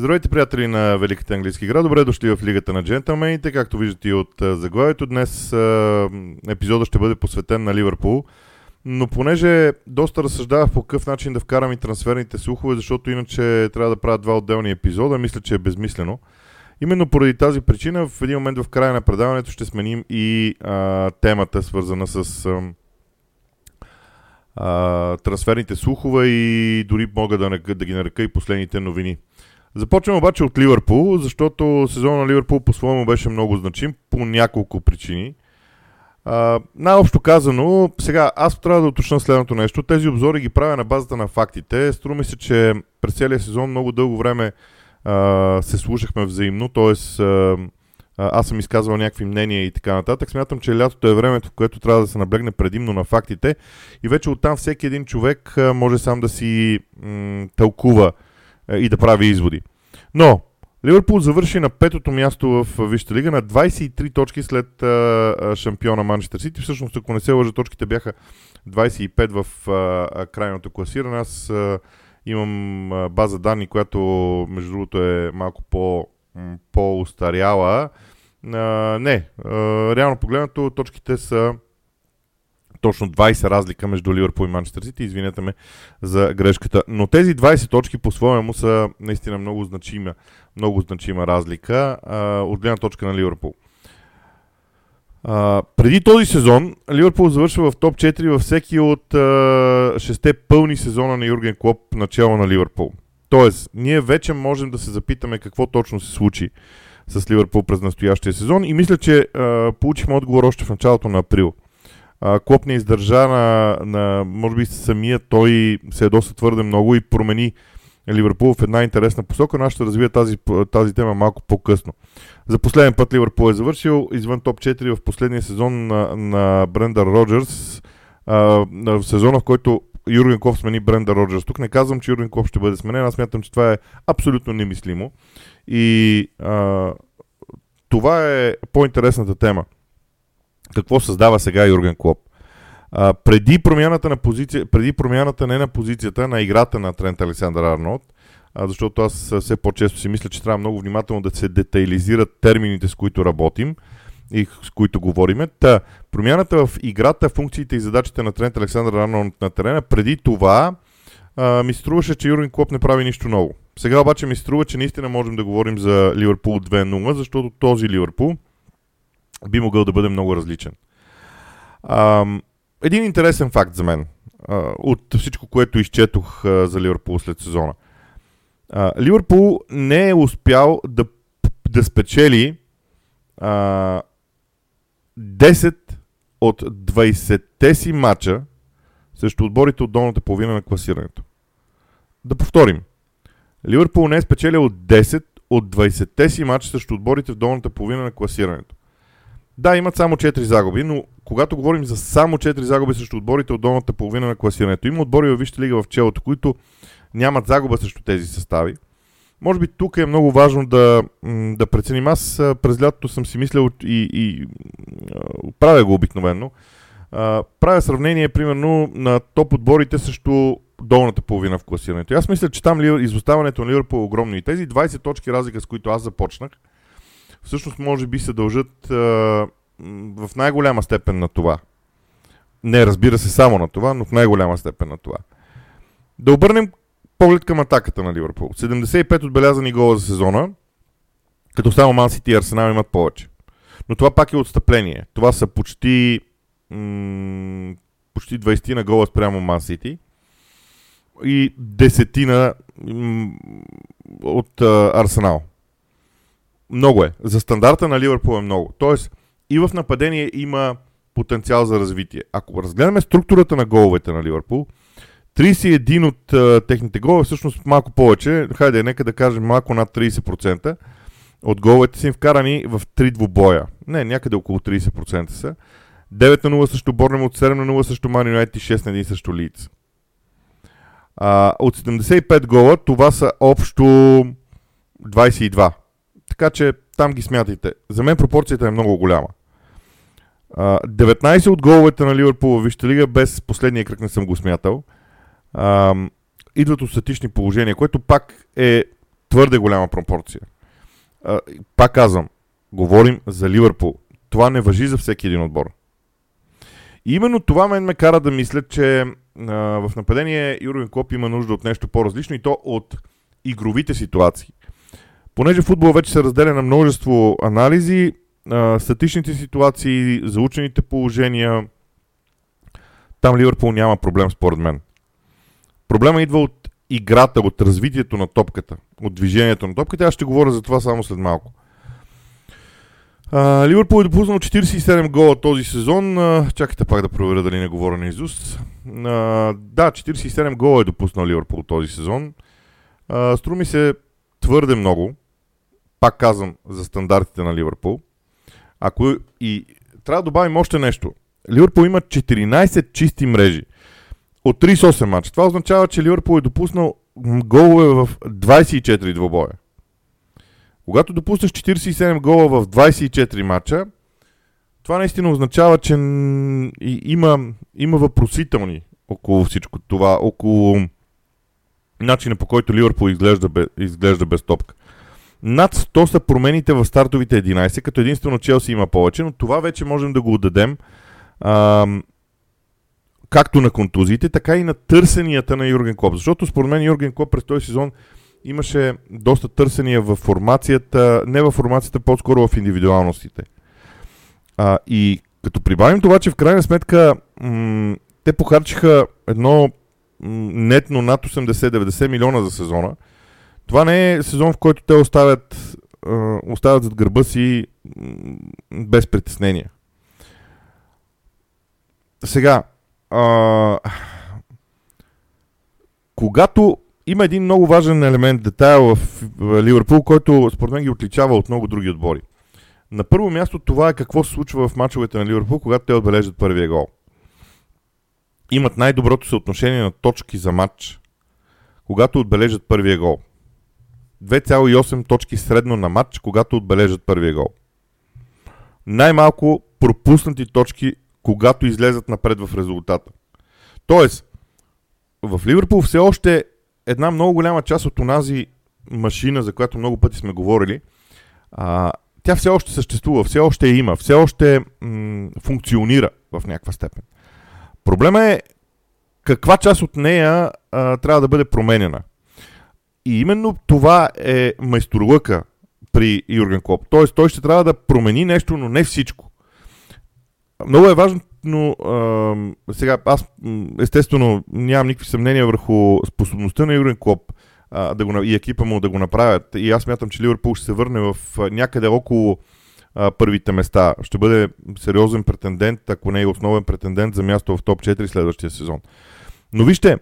Здравейте, приятели на Великата английски град. Добре дошли в Лигата на джентълмените. Както виждате и от заглавието, днес епизода ще бъде посветен на Ливърпул. Но понеже доста разсъждавах по какъв начин да вкарам и трансферните слухове, защото иначе трябва да правя два отделни епизода, мисля, че е безмислено. Именно поради тази причина в един момент в края на предаването ще сменим и а, темата, свързана с а, а, трансферните слухове и дори мога да, да ги нарека и последните новини. Започваме обаче от Ливърпул, защото сезона на Ливърпул по-своему беше много значим по няколко причини. Uh, най-общо казано, сега аз трябва да уточна следното нещо. Тези обзори ги правя на базата на фактите. Струми се, че през целия сезон много дълго време uh, се слушахме взаимно, т.е. Аз съм изказвал някакви мнения и така нататък. Смятам, че лятото е времето, в което трябва да се наблегне предимно на фактите и вече оттам всеки един човек може сам да си м- тълкува и да прави изводи. Но, Ливърпул завърши на петото място в Висшата лига на 23 точки след а, шампиона Манчестър Сити. Всъщност, ако не се лъжа, точките бяха 25 в а, крайното класиране. Аз а, имам а, база данни, която между другото е малко по, по-устаряла. А, не, а, реално погледнато точките са точно 20 разлика между Ливърпул и Манчестър Сити. Извинете ме за грешката. Но тези 20 точки по-своему са наистина много значима, много значима разлика а, от гледна точка на Ливърпул. А, преди този сезон Ливърпул завършва в топ 4 във всеки от а, 6 пълни сезона на Юрген Клоп начало на Ливърпул. Тоест, ние вече можем да се запитаме какво точно се случи с Ливърпул през настоящия сезон и мисля, че а, получихме отговор още в началото на април. Клоп не издържа на, на, може би самия той се е доста твърде много и промени Ливърпул в една интересна посока, но аз ще развия тази, тази тема малко по-късно. За последен път Ливърпул е завършил извън топ 4 в последния сезон на, на Бренда Роджерс, а, в сезона, в който Юрген Клоп смени Бренда Роджерс. Тук не казвам, че Юрген Клоп ще бъде сменен, аз смятам, че това е абсолютно немислимо. И а, това е по-интересната тема какво създава сега Юрген Клоп. А, преди промяната на позиция, преди промяната не на позицията, на играта на Трент Александър Арнолд, а, защото аз все по-често си мисля, че трябва много внимателно да се детайлизират термините, с които работим и с които говориме. Та, промяната в играта, функциите и задачите на Трент Александър Арнолд на терена, преди това а, ми струваше, че Юрген Клоп не прави нищо ново. Сега обаче ми струва, че наистина можем да говорим за Ливърпул 2-0, защото този Ливърпул би могъл да бъде много различен. Един интересен факт за мен от всичко, което изчетох за Ливърпул след сезона. А, Ливърпул не е успял да, да спечели а, 10 от 20-те си мача срещу отборите от долната половина на класирането. Да повторим. Ливърпул не е спечелил 10 от 20-те си мача срещу отборите в долната половина на класирането. Да, имат само 4 загуби, но когато говорим за само 4 загуби срещу отборите от долната половина на класирането, има отбори във Висшата лига в челото, които нямат загуба срещу тези състави. Може би тук е много важно да, да преценим. Аз през лятото съм си мислял и, и правя го обикновено. Правя сравнение, примерно, на топ отборите срещу долната половина в класирането. аз мисля, че там изоставането на Ливърпул е огромно. И тези 20 точки разлика, с които аз започнах, всъщност може би се дължат а, в най-голяма степен на това. Не, разбира се, само на това, но в най-голяма степен на това. Да обърнем поглед към атаката на Ливърпул. 75 отбелязани гола за сезона, като само Ман Сити и Арсенал имат повече. Но това пак е отстъпление. Това са почти, м- почти 20 на гола спрямо Ман Сити и десетина м- от а, Арсенал. Много е. За стандарта на Ливърпул е много. Тоест, и в нападение има потенциал за развитие. Ако разгледаме структурата на головете на Ливърпул, 31 от а, техните голове, всъщност малко повече, хайде, нека да кажем малко над 30% от головете са им вкарани в три двубоя. Не, някъде около 30% са. 9 на 0 срещу Борнем, от 7 на 0 срещу Ман Юнайтед и 6 на 1 срещу Лиц. А, от 75 гола, това са общо 22. Така че там ги смятайте. За мен пропорцията е много голяма. 19 от головете на Ливърпул в лига, без последния кръг не съм го смятал, идват от статични положения, което пак е твърде голяма пропорция. Пак казвам, говорим за Ливърпул. Това не въжи за всеки един отбор. И именно това мен ме кара да мисля, че в нападение Юрген Клоп има нужда от нещо по-различно и то от игровите ситуации. Понеже футбол вече се разделя на множество анализи, статичните ситуации, заучените положения, там Ливърпул няма проблем според мен. Проблема идва от играта, от развитието на топката, от движението на топката. Аз ще говоря за това само след малко. А, Ливърпул е допуснал 47 гола този сезон. Чакайте пак да проверя дали не говоря на Изус. Да, 47 гола е допуснал Ливърпул този сезон. А, струми се твърде много. Пак казвам за стандартите на Ливърпул. Ако и трябва да добавим още нещо. Ливърпул има 14 чисти мрежи от 38 мача. Това означава, че Ливърпул е допуснал голове в 24 двобоя. Когато допуснеш 47 гола в 24 мача, това наистина означава, че има, има въпросителни около всичко това, около начина по който Ливърпул изглежда, изглежда без топка. Над 100 са промените в стартовите 11, като единствено Челси има повече, но това вече можем да го отдадем а, както на контузиите, така и на търсенията на Юрген Клоп. Защото според мен Юрген Клоп през този сезон имаше доста търсения в формацията, не в формацията, по-скоро в индивидуалностите. А, и като прибавим това, че в крайна сметка м- те похарчиха едно м- нетно над 80-90 милиона за сезона, това не е сезон, в който те оставят, оставят зад гърба си без притеснения. Сега, а, когато има един много важен елемент, детайл в Ливърпул, който според мен ги отличава от много други отбори. На първо място това е какво се случва в мачовете на Ливърпул, когато те отбележат първия гол. Имат най-доброто съотношение на точки за матч, когато отбележат първия гол. 2,8 точки средно на матч, когато отбележат първия гол. Най-малко пропуснати точки когато излезат напред в резултата. Тоест, в Ливърпул все още една много голяма част от онази машина, за която много пъти сме говорили, а, тя все още съществува, все още има, все още м- функционира в някаква степен. Проблема е каква част от нея а, трябва да бъде променена. И именно това е майсторлъка при Юрген Клоп. Тоест той ще трябва да промени нещо, но не всичко. Много е важно, но а, сега аз естествено нямам никакви съмнения върху способността на Юрен Клоп а, да го, и екипа му да го направят. И аз мятам, че Ливърпул ще се върне в някъде около а, първите места. Ще бъде сериозен претендент, ако не е основен претендент за място в топ 4 следващия сезон. Но вижте,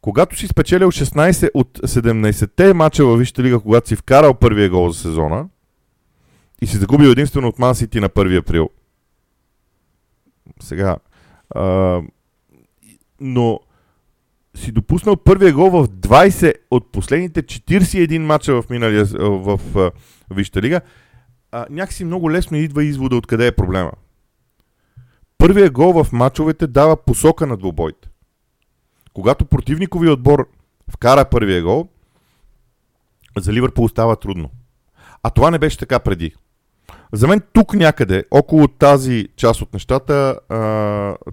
когато си спечелил 16 от 17-те мача във Висшата лига, когато си вкарал първия гол за сезона и си загубил единствено от Ман Сити на 1 април, сега. А, но си допуснал първия гол в 20 от последните 41 мача в миналия в, в, в Висшата лига, а, някакси много лесно идва извода откъде е проблема. Първия гол в мачовете дава посока на двубойте. Когато противникови отбор вкара първия гол, за Ливърпул става трудно. А това не беше така преди. За мен тук някъде, около тази част от нещата, а,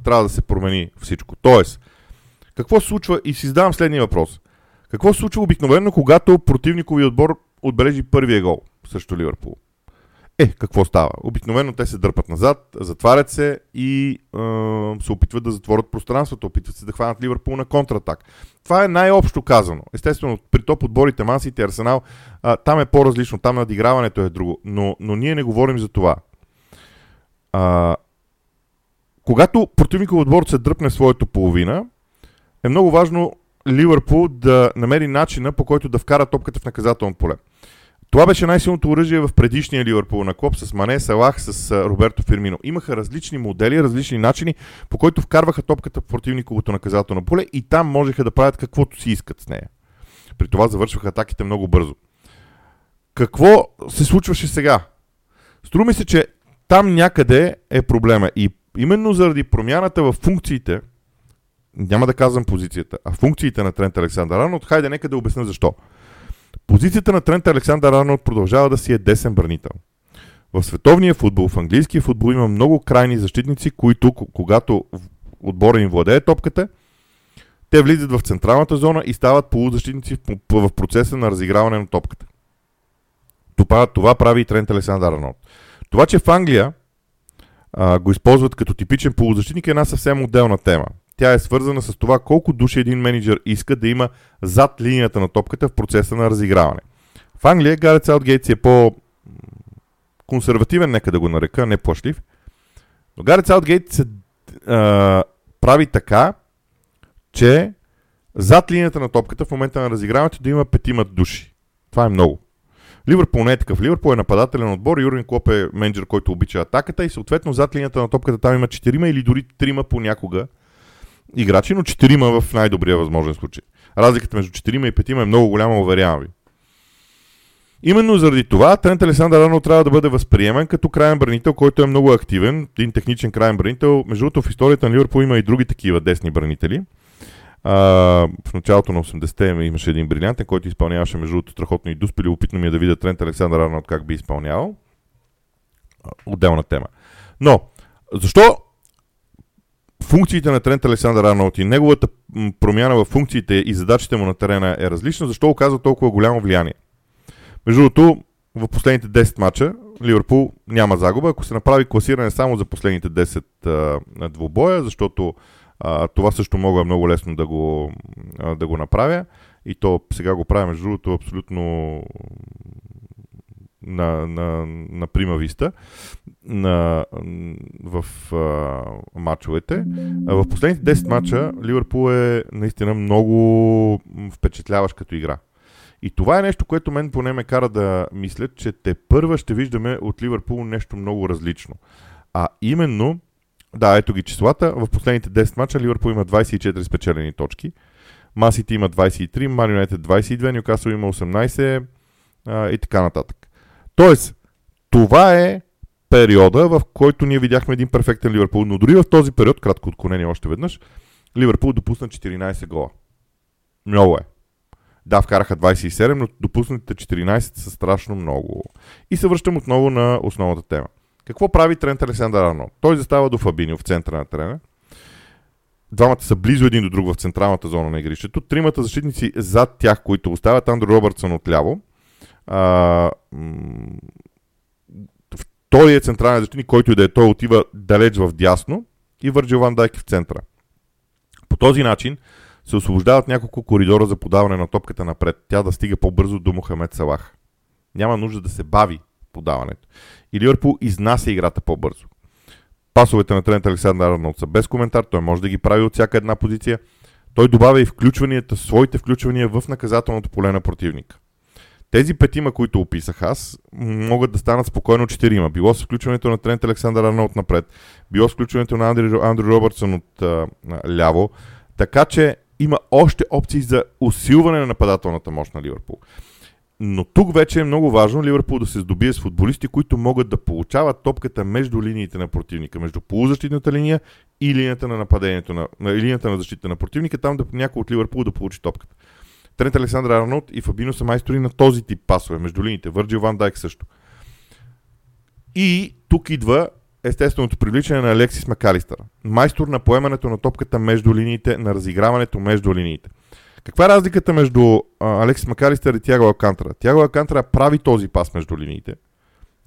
трябва да се промени всичко. Тоест, какво се случва, и си задавам следния въпрос. Какво се случва обикновено, когато противникови отбор отбележи първия гол срещу Ливърпул? Е, какво става? Обикновено те се дърпат назад, затварят се и е, се опитват да затворят пространството, опитват се да хванат Ливърпул на контратак. Това е най-общо казано. Естествено, при топ отборите Мансите и Арсенал, а, там е по-различно, там надиграването е друго. Но, но ние не говорим за това. А, когато противников отбор се дръпне своето половина, е много важно Ливърпул да намери начина по който да вкара топката в наказателно поле. Това беше най-силното оръжие в предишния Ливърпул на Клоп с Мане, Салах, с Роберто Фирмино. Имаха различни модели, различни начини, по които вкарваха топката в противниковото наказателно поле и там можеха да правят каквото си искат с нея. При това завършваха атаките много бързо. Какво се случваше сега? Струми се, че там някъде е проблема. И именно заради промяната в функциите, няма да казвам позицията, а функциите на Трент Александър Арнолд, хайде нека да обясня защо. Позицията на Трент Александър Арнолд продължава да си е десен бранител. В световния футбол, в английския футбол има много крайни защитници, които, когато отбора им владее топката, те влизат в централната зона и стават полузащитници в процеса на разиграване на топката. Това, това прави и Трент Александър Арнолд. Това, че в Англия а, го използват като типичен полузащитник е една съвсем отделна тема. Тя е свързана с това колко души един менеджер иска да има зад линията на топката в процеса на разиграване. В Англия Гарет Саутгейт е по консервативен, нека да го нарека, не плашлив. Но Гарет Саутгейт се а, прави така, че зад линията на топката в момента на разиграването да има петима души. Това е много. Ливърпул не е такъв. Ливърпул е нападателен отбор. Юрген Клоп е менеджер, който обича атаката и съответно зад линията на топката там има четирима или дори трима понякога играчи, но четирима в най-добрия възможен случай. Разликата между четирима и петима е много голяма, уверявам ви. Именно заради това Трент Александър Арнолд трябва да бъде възприемен като крайен бранител, който е много активен, един техничен крайен бранител. Между другото, в историята на Ливърпул има и други такива десни бранители. А, в началото на 80-те имаше един брилянтен, който изпълняваше между другото страхотно и дуспили. Опитно ми е да видя Трент Александър Арнолд как би изпълнявал. Отделна тема. Но, защо функциите на Трент Александър Арнолд и неговата промяна в функциите и задачите му на терена е различна, защо оказва толкова голямо влияние? Между другото, в последните 10 мача Ливърпул няма загуба. Ако се направи класиране само за последните 10 а, двубоя, защото а, това също мога много лесно да го, а, да го направя. И то сега го правя, между другото, абсолютно на, на, на прима виста на, в а, матчовете. В последните 10 мача Ливърпул е наистина много впечатляващ като игра. И това е нещо, което мен поне ме кара да мисля, че те първа ще виждаме от Ливърпул нещо много различно. А именно, да, ето ги числата, в последните 10 мача Ливърпул има 24 спечелени точки, Масите има 23, Ман Юнайтед 22, Нюкасъл има 18 а, и така нататък. Тоест, това е периода, в който ние видяхме един перфектен Ливърпул, но дори в този период, кратко отклонение още веднъж, Ливърпул допусна 14 гола. Много е. Да, вкараха 27, но допуснатите 14 са страшно много. И се връщам отново на основната тема. Какво прави Трент Александър Арно? Той застава до Фабинио в центъра на терена. Двамата са близо един до друг в централната зона на игрището. Тримата защитници зад тях, които оставят Андрю Робъртсън отляво. А, вторият централен защитник, който и да е той, отива далеч в дясно и Върджил Ван Дайк в центъра. По този начин се освобождават няколко коридора за подаване на топката напред. Тя да стига по-бързо до Мохамед Салах. Няма нужда да се бави подаването. И Ливърпул изнася играта по-бързо. Пасовете на Трент Александър Арнолд са без коментар. Той може да ги прави от всяка една позиция. Той добавя и включванията, своите включвания в наказателното поле на противника. Тези петима, които описах аз, могат да станат спокойно четирима. Било с включването на Трент Александър Арнолд напред, било с включването на Андрю, Андрю Робъртсън от а, ляво. Така че има още опции за усилване на нападателната мощ на Ливърпул. Но тук вече е много важно Ливърпул да се здобие с футболисти, които могат да получават топката между линиите на противника, между полузащитната линия и линията на нападението на, на линията на защита на противника, там да някой от Ливърпул да получи топката. Трент Александър Арнолд и Фабино са майстори на този тип пасове между линиите. Върджил Ван Дайк също. И тук идва естественото привличане на Алексис Макалистър. Майстор на поемането на топката между линиите, на разиграването между линиите. Каква е разликата между Алексис Макалистър и Тяго Алкантра? Тяго Алкантра прави този пас между линиите.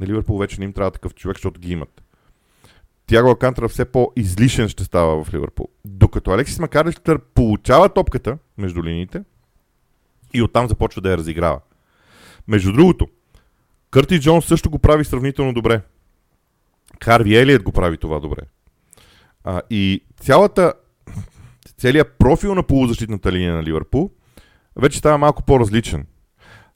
На Ливърпул вече не им трябва такъв човек, защото ги имат. Тяго Алкантра все по-излишен ще става в Ливърпул. Докато Алексис Макалистър получава топката между линиите и оттам започва да я разиграва. Между другото, Кърти Джонс също го прави сравнително добре. Харви Елият го прави това добре. А, и цялата, целият профил на полузащитната линия на Ливърпул вече става малко по-различен.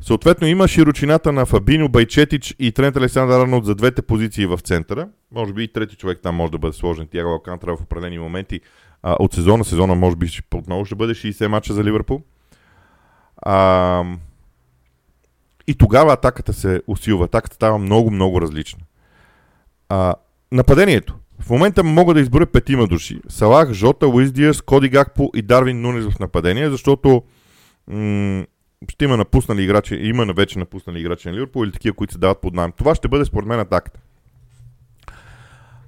Съответно има широчината на Фабино, Байчетич и Трент Александър Арнолд за двете позиции в центъра. Може би и трети човек там може да бъде сложен. Тяго Алкантра в определени моменти а, от сезона. Сезона може би отново ще бъде 60 мача за Ливърпул. А, и тогава атаката се усилва. Атаката става много, много различна. А, нападението. В момента мога да изборя петима души. Салах, Жота, Уиздиас, Коди Гакпо и Дарвин Нунес в нападение, защото м- ще има напуснали играчи, има вече напуснали играчи на Ливърпул или такива, които се дават под найем. Това ще бъде според мен атаката.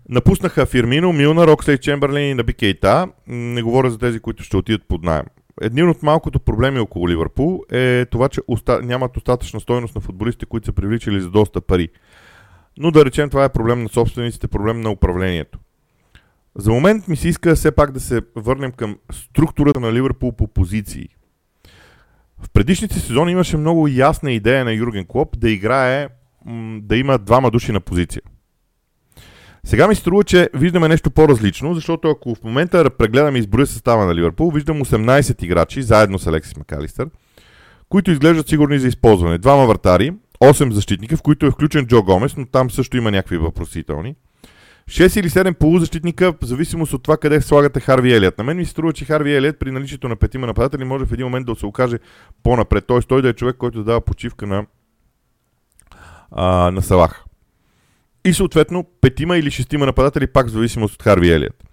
Напуснаха Фирмино, Милна, Рокслей, Чемберлин и на Бикейта. Не говоря за тези, които ще отидат под найем. Един от малкото проблеми около Ливърпул е това, че оста... нямат достатъчна стойност на футболистите, които са привличали за доста пари. Но да речем, това е проблем на собствениците, проблем на управлението. За момент ми се иска все пак да се върнем към структурата на Ливърпул по позиции. В предишните сезони имаше много ясна идея на Юрген Клоп да играе, да има двама души на позиция. Сега ми струва, че виждаме нещо по-различно, защото ако в момента прегледам и изброя състава на Ливърпул, виждам 18 играчи, заедно с Алексис Макалистър, които изглеждат сигурни за използване. Двама вратари, 8 защитника, в които е включен Джо Гомес, но там също има някакви въпросителни. 6 или 7 полузащитника, в зависимост от това къде слагате Харви Елият. На мен ми се струва, че Харви Елият при наличието на петима нападатели може в един момент да се окаже по-напред. Т.е. той да е човек, който да дава почивка на, а, на Салах. И съответно петима или шестима нападатели пак в зависимост от Харви Елият.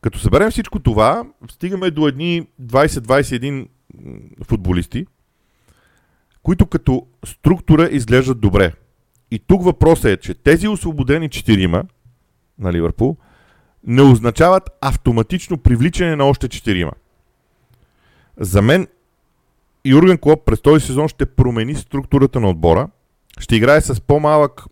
Като съберем всичко това, стигаме до едни 20-21 футболисти, които като структура изглеждат добре. И тук въпросът е, че тези освободени четирима на Ливърпул не означават автоматично привличане на още четирима. За мен Юрген Клоп през този сезон ще промени структурата на отбора, ще играе с по-малък,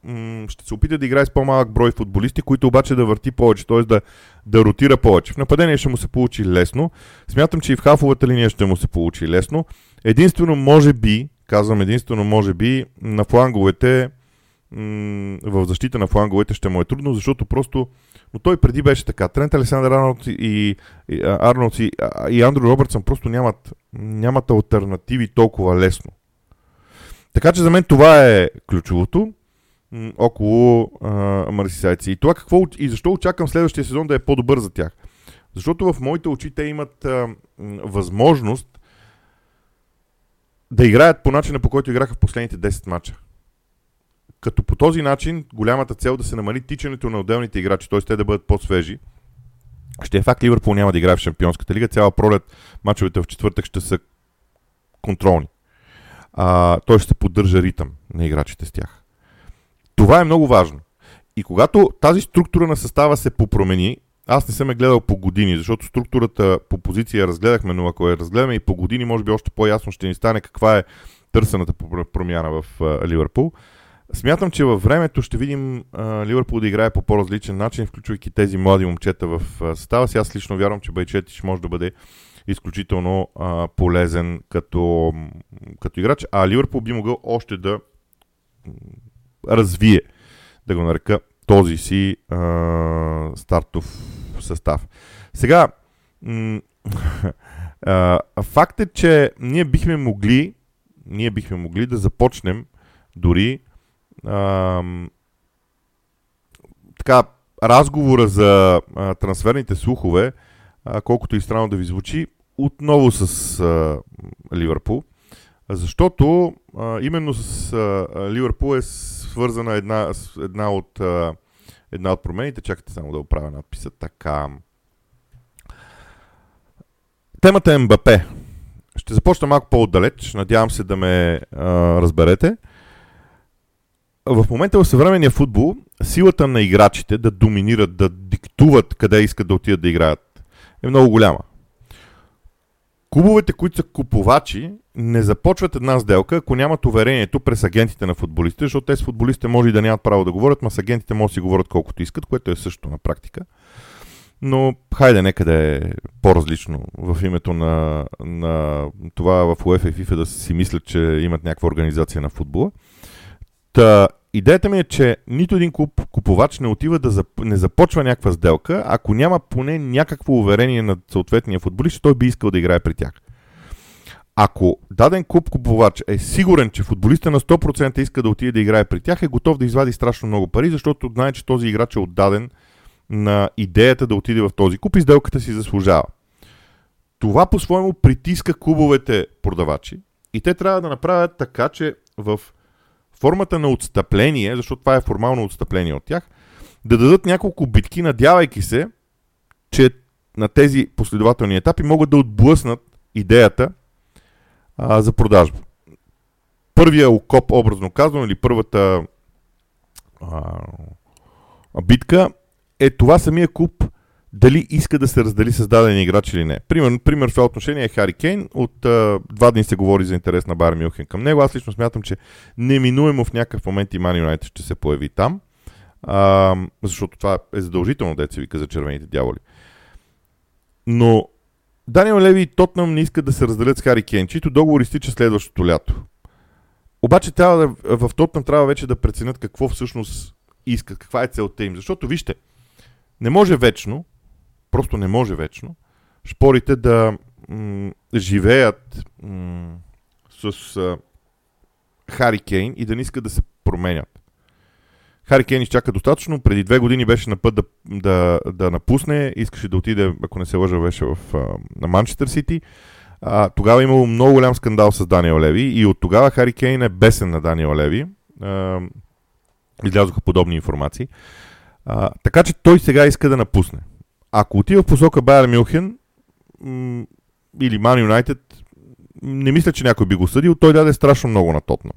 ще се опита да играе с по-малък брой футболисти, които обаче да върти повече, т.е. Да, да ротира повече. В нападение ще му се получи лесно. Смятам, че и в хафовата линия ще му се получи лесно. Единствено, може би, казвам единствено, може би, на фланговете в защита на фланговете ще му е трудно, защото просто... Но той преди беше така. Трент Александър Арнолд и, и Арнолд и, и Андрю Робъртсън просто нямат, нямат альтернативи толкова лесно. Така че за мен това е ключовото м- около марсисайци. И това какво и защо очаквам следващия сезон да е по-добър за тях. Защото в моите очи те имат а, възможност да играят по начина по който играха в последните 10 мача като по този начин голямата цел да се намали тичането на отделните играчи, т.е. те да бъдат по-свежи, ще е факт Ливърпул няма да играе в Шампионската лига. Цяла пролет мачовете в четвъртък ще са контролни. А, той ще поддържа ритъм на играчите с тях. Това е много важно. И когато тази структура на състава се попромени, аз не съм е гледал по години, защото структурата по позиция разгледахме, но ако я разгледаме и по години, може би още по-ясно ще ни стане каква е търсената промяна в Ливърпул. Смятам, че във времето ще видим Ливърпул да играе по по-различен начин, включвайки тези млади момчета в състава си. Аз лично вярвам, че Байчетич може да бъде изключително а, полезен като, като играч, а Ливърпул би могъл още да развие, да го нарека, този си а, стартов състав. Сега, м- а, факт е, че ние бихме могли ние бихме могли да започнем дори а, така, разговора за а, трансферните слухове, а, колкото и странно да ви звучи, отново с а, Ливърпул. Защото а, именно с а, Ливърпул е свързана една, една, от, а, една от промените. Чакайте само да оправя надписа. Така. Темата е Мбапе. Ще започна малко по-отдалеч. Надявам се да ме а, разберете в момента в съвременния футбол силата на играчите да доминират, да диктуват къде искат да отидат да играят е много голяма. Клубовете, които са купувачи, не започват една сделка, ако нямат уверението през агентите на футболистите, защото те с футболистите може и да нямат право да говорят, но с агентите може да си говорят колкото искат, което е също на практика. Но хайде нека да е по-различно в името на, на това в UEFA и FIFA да си мислят, че имат някаква организация на футбола. Та, идеята ми е, че нито един куп, купувач не отива да зап... не започва някаква сделка, ако няма поне някакво уверение на съответния футболист, той би искал да играе при тях. Ако даден куп купувач е сигурен, че футболиста на 100% иска да отиде да играе при тях, е готов да извади страшно много пари, защото знае, че този играч е отдаден на идеята да отиде в този куп и сделката си заслужава. Това по-своему притиска клубовете продавачи и те трябва да направят така, че в формата на отстъпление, защото това е формално отстъпление от тях, да дадат няколко битки, надявайки се, че на тези последователни етапи могат да отблъснат идеята а, за продажба. Първия окоп, образно казано, или първата а, битка е това самия клуб дали иска да се раздели с даден играч или не. Пример, пример в това отношение е Хари Кейн. От а, два дни се говори за интерес на Байер Мюнхен към него. Аз лично смятам, че неминуемо в някакъв момент и Ман Юнайтед ще се появи там. А, защото това е задължително, деца вика за червените дяволи. Но Даниел Леви и Тотнам не искат да се разделят с Хари Кейн, чието договор изтича следващото лято. Обаче трябва да, в Тотнам трябва вече да преценят какво всъщност искат, каква е целта им. Защото вижте, не може вечно, просто не може вечно, шпорите да м- живеят м- с а, Хари Кейн и да не искат да се променят. Хари Кейн изчака достатъчно. Преди две години беше на път да, да, да напусне. Искаше да отиде, ако не се лъжа, беше в, а, на Манчестър Сити. А, тогава имало много голям скандал с Даниел Леви и от тогава Хари Кейн е бесен на Даниел Леви. А, излязоха подобни информации. А, така че той сега иска да напусне. Ако отива в посока Байер Мюнхен м- или Ман Юнайтед, не мисля, че някой би го съдил. Той даде страшно много на Тотнам.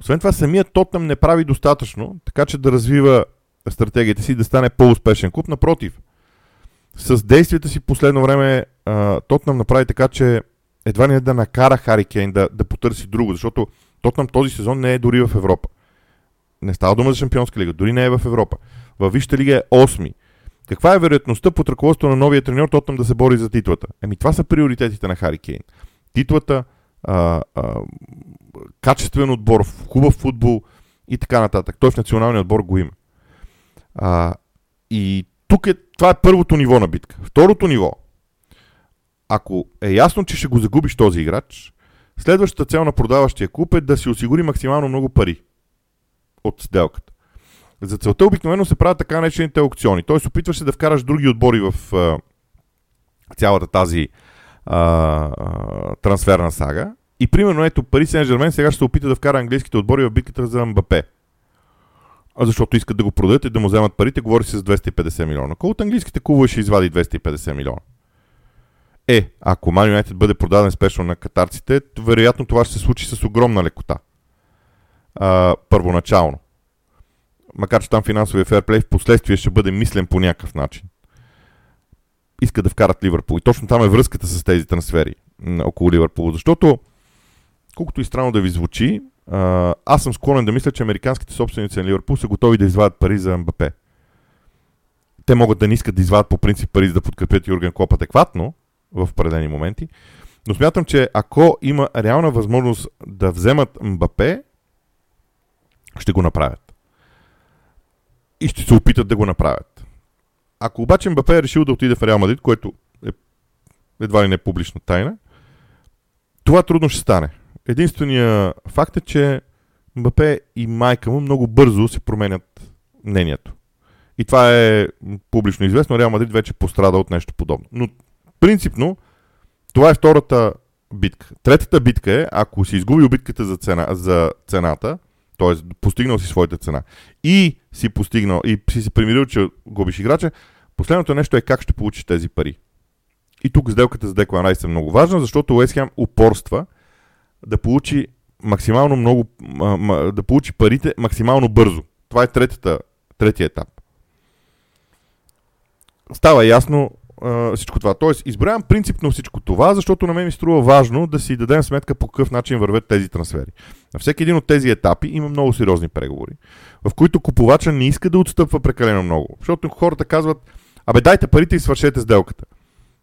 Освен това, самият Тотнам не прави достатъчно, така че да развива стратегията си да стане по-успешен клуб. Напротив, с действията си последно време Тотнам направи така, че едва не да накара Хари Кейн да, да потърси друго, защото Тотнам този сезон не е дори в Европа. Не става дума за Шампионска лига, дори не е в Европа. Във Висшата лига е 8. Каква е вероятността под ръководството на новия треньор Тотнам да се бори за титлата? Еми това са приоритетите на Хари Кейн. Титлата, а, а, качествен отбор, хубав футбол и така нататък. Той в националния отбор го има. А, и тук е, това е първото ниво на битка. Второто ниво, ако е ясно, че ще го загубиш този играч, следващата цел на продаващия клуб е да си осигури максимално много пари от сделката. За целта обикновено се правят така наречените аукциони. Т.е. опитваш се да вкараш други отбори в а, цялата тази а, а, трансферна сага. И примерно ето Пари Сен Жермен сега ще се опита да вкара английските отбори в битката за Мбапе. А защото искат да го продадат и да му вземат парите, говори се за 250 милиона. Кой от английските клубове ще извади 250 милиона? Е, ако Ман Юнайтед бъде продаден спешно на катарците, вероятно това ще се случи с огромна лекота. А, първоначално. Макар че там финансовия ферплей в последствие ще бъде мислен по някакъв начин. Иска да вкарат Ливърпул. И точно там е връзката с тези трансфери около Ливърпул. Защото, колкото и странно да ви звучи, аз съм склонен да мисля, че американските собственици на Ливърпул са готови да извадят пари за МБП. Те могат да не искат да извадят по принцип пари за да подкрепят Юрген Клоп адекватно в определени моменти, но смятам, че ако има реална възможност да вземат Мбапе, ще го направят. И ще се опитат да го направят. Ако обаче Мбапе е решил да отиде в Реал Мадрид, което е едва ли не публична тайна, това трудно ще стане. Единственият факт е, че Мбапе и майка му много бързо се променят мнението. И това е публично известно. Реал Мадрид вече пострада от нещо подобно. Но принципно, това е втората битка. Третата битка е, ако си изгубил битката за, цена, за цената, т.е. постигнал си своята цена и си постигнал и си се примирил, че губиш играча, последното нещо е как ще получиш тези пари. И тук сделката за Деклан Райс е много важна, защото Уест упорства да получи максимално много, да получи парите максимално бързо. Това е третата, третия етап. Става ясно а, всичко това. Тоест, изброявам принципно всичко това, защото на мен ми струва важно да си дадем сметка по какъв начин вървят тези трансфери. На всеки един от тези етапи има много сериозни преговори, в които купувача не иска да отстъпва прекалено много. Защото хората казват, абе дайте парите и свършете сделката.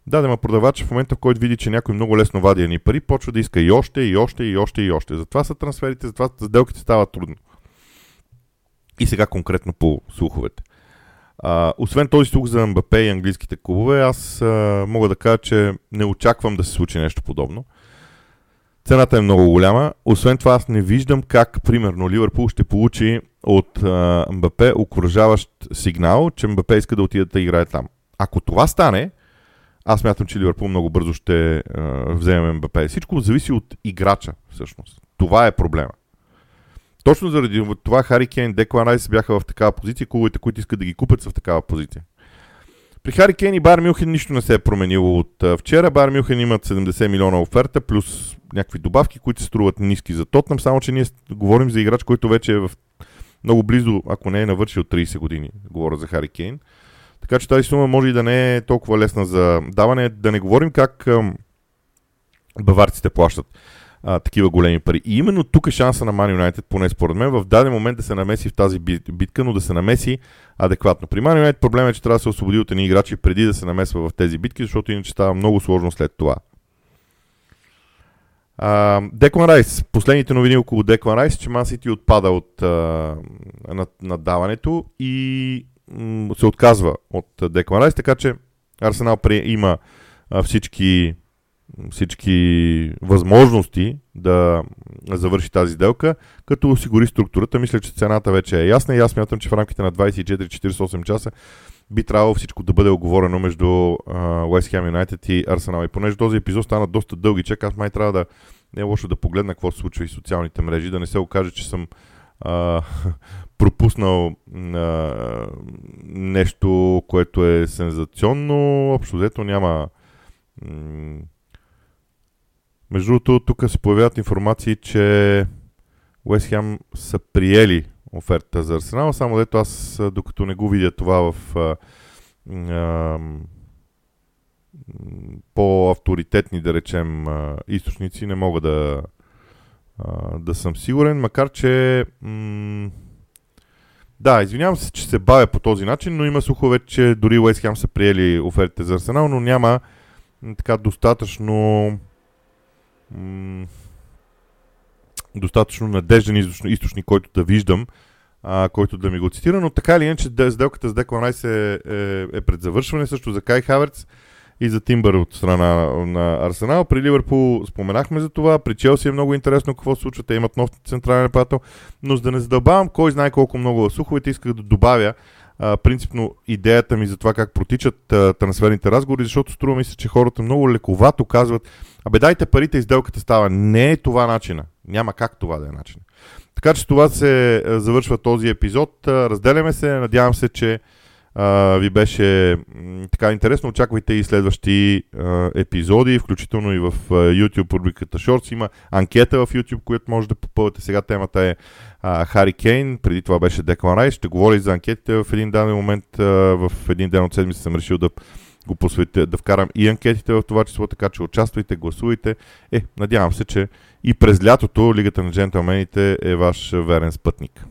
Да, да, продавач в момента, в който види, че някой много лесно вади ни пари, почва да иска и още, и още, и още, и още. Затова са трансферите, затова сделките стават трудно. И сега конкретно по слуховете. А, освен този слух за МБП и английските клубове, аз а, мога да кажа, че не очаквам да се случи нещо подобно. Цената е много голяма. Освен това, аз не виждам как, примерно, Ливърпул ще получи от а, МБП окоръжаващ сигнал, че МБП иска да отиде да играе там. Ако това стане, аз мятам, че Ливърпул много бързо ще а, вземе МБП. Всичко зависи от играча, всъщност. Това е проблема. Точно заради това Хари Кейн, Деклан Райс бяха в такава позиция, клубовете, които искат да ги купят са в такава позиция. При Хари Кейн и Бар Мюхен нищо не се е променило от вчера. Бар Мюхен имат 70 милиона оферта, плюс някакви добавки, които се струват ниски за Тотнам, само че ние говорим за играч, който вече е в много близо, ако не е навършил 30 години. Говоря за Хари Кейн. Така че тази сума може и да не е толкова лесна за даване. Да не говорим как баварците плащат а, такива големи пари. И именно тук е шанса на Man United, поне според мен, в даден момент да се намеси в тази битка, но да се намеси адекватно. При Man United проблем е, че трябва да се освободи от едни играчи преди да се намесва в тези битки, защото иначе става много сложно след това. Деклан Райс. Последните новини около Деклан Райс, че Ман Сити отпада от а, наддаването и м- се отказва от Деклан Райс, така че Арсенал има а, всички всички възможности да завърши тази сделка, като осигури структурата. Мисля, че цената вече е ясна и аз смятам, че в рамките на 24-48 часа би трябвало всичко да бъде оговорено между West Ham United и Арсенал. И понеже този епизод стана доста дълги чак, аз май трябва да не е лошо да погледна какво се случва и социалните мрежи, да не се окаже, че съм а, пропуснал а, нещо, което е сензационно. Общо взето няма м- между другото, тук се появяват информации, че Уест Хем са приели оферта за Арсенал, само дето аз, докато не го видя това в а, а, по-авторитетни, да речем, източници, не мога да, а, да съм сигурен, макар че м- да, извинявам се, че се бавя по този начин, но има слухове, че дори Уест Хем са приели офертите за Арсенал, но няма така достатъчно достатъчно надежден източник, който да виждам, а, който да ми го цитира, но така или иначе сделката с Деклан Райс е, е, е пред завършване, също за Кай Хаверц и за Тимбър от страна на Арсенал. При Ливърпул споменахме за това, при Челси е много интересно какво се случва, те имат нов централен нападател, но за да не задълбавам кой знае колко много в слуховете, исках да добавя принципно идеята ми за това как протичат а, трансферните разговори, защото струва ми се, че хората много лековато казват, абе дайте парите и сделката става. Не е това начина. Няма как това да е начин. Така че това се завършва този епизод. Разделяме се. Надявам се, че а, ви беше така интересно. Очаквайте и следващи а, епизоди, включително и в а, YouTube рубриката Shorts. Има анкета в YouTube, която може да попълвате. Сега темата е Хари Кейн, преди това беше Деклан Райс. Ще говори за анкетите в един даден момент. В един ден от седмица съм решил да го посветя, да вкарам и анкетите в това число, така че участвайте, гласувайте. Е, надявам се, че и през лятото Лигата на джентълмените е ваш верен спътник.